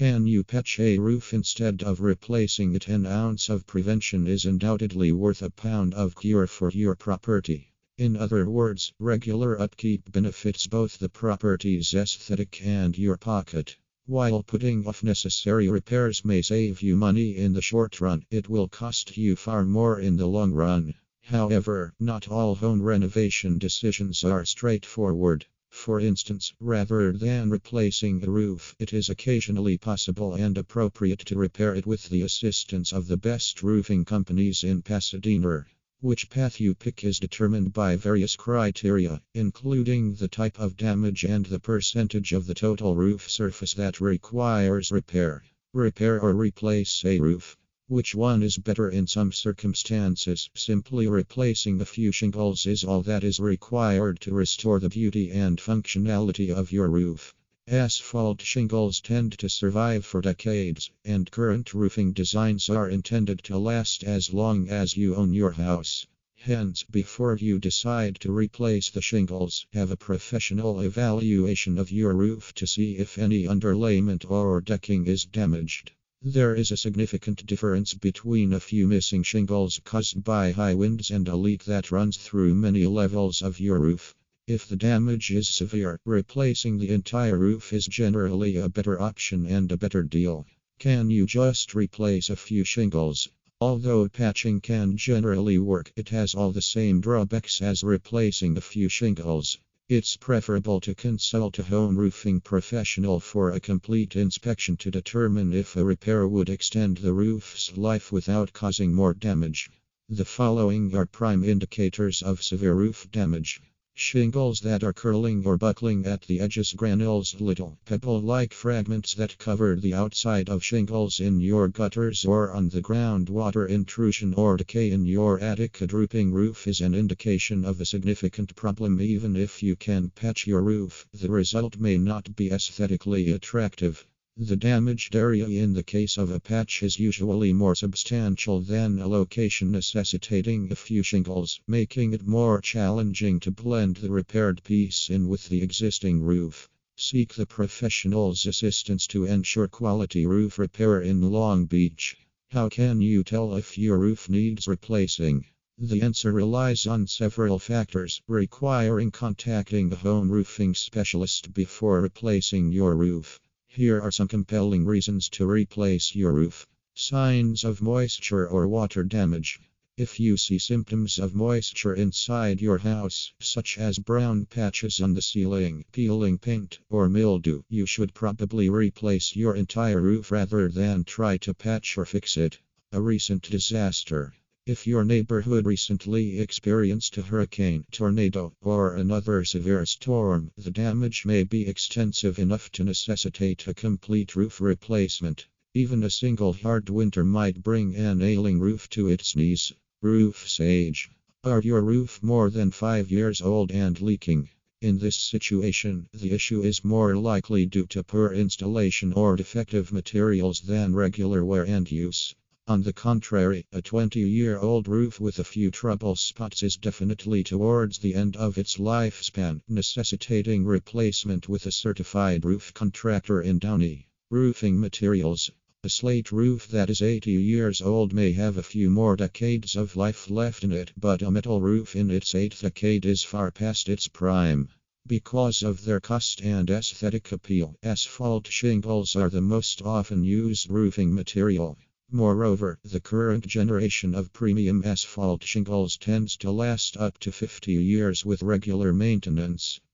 Can you patch a roof instead of replacing it? An ounce of prevention is undoubtedly worth a pound of cure for your property. In other words, regular upkeep benefits both the property's aesthetic and your pocket. While putting off necessary repairs may save you money in the short run, it will cost you far more in the long run. However, not all home renovation decisions are straightforward. For instance, rather than replacing a roof, it is occasionally possible and appropriate to repair it with the assistance of the best roofing companies in Pasadena. Which path you pick is determined by various criteria, including the type of damage and the percentage of the total roof surface that requires repair. Repair or replace a roof. Which one is better in some circumstances? Simply replacing a few shingles is all that is required to restore the beauty and functionality of your roof. Asphalt shingles tend to survive for decades, and current roofing designs are intended to last as long as you own your house. Hence, before you decide to replace the shingles, have a professional evaluation of your roof to see if any underlayment or decking is damaged. There is a significant difference between a few missing shingles caused by high winds and a leak that runs through many levels of your roof. If the damage is severe, replacing the entire roof is generally a better option and a better deal. Can you just replace a few shingles? Although patching can generally work, it has all the same drawbacks as replacing a few shingles. It's preferable to consult a home roofing professional for a complete inspection to determine if a repair would extend the roof's life without causing more damage. The following are prime indicators of severe roof damage. Shingles that are curling or buckling at the edges, granules, little pebble like fragments that cover the outside of shingles in your gutters or on the ground, water intrusion or decay in your attic. A drooping roof is an indication of a significant problem, even if you can patch your roof, the result may not be aesthetically attractive. The damaged area in the case of a patch is usually more substantial than a location necessitating a few shingles, making it more challenging to blend the repaired piece in with the existing roof. Seek the professional's assistance to ensure quality roof repair in Long Beach. How can you tell if your roof needs replacing? The answer relies on several factors, requiring contacting a home roofing specialist before replacing your roof. Here are some compelling reasons to replace your roof. Signs of moisture or water damage. If you see symptoms of moisture inside your house, such as brown patches on the ceiling, peeling paint, or mildew, you should probably replace your entire roof rather than try to patch or fix it. A recent disaster. If your neighborhood recently experienced a hurricane, tornado, or another severe storm, the damage may be extensive enough to necessitate a complete roof replacement. Even a single hard winter might bring an ailing roof to its knees. Roof's age. Are your roof more than five years old and leaking? In this situation, the issue is more likely due to poor installation or defective materials than regular wear and use. On the contrary, a 20 year old roof with a few trouble spots is definitely towards the end of its lifespan, necessitating replacement with a certified roof contractor in Downey. Roofing materials. A slate roof that is 80 years old may have a few more decades of life left in it, but a metal roof in its eighth decade is far past its prime. Because of their cost and aesthetic appeal, asphalt shingles are the most often used roofing material. Moreover, the current generation of premium asphalt shingles tends to last up to 50 years with regular maintenance.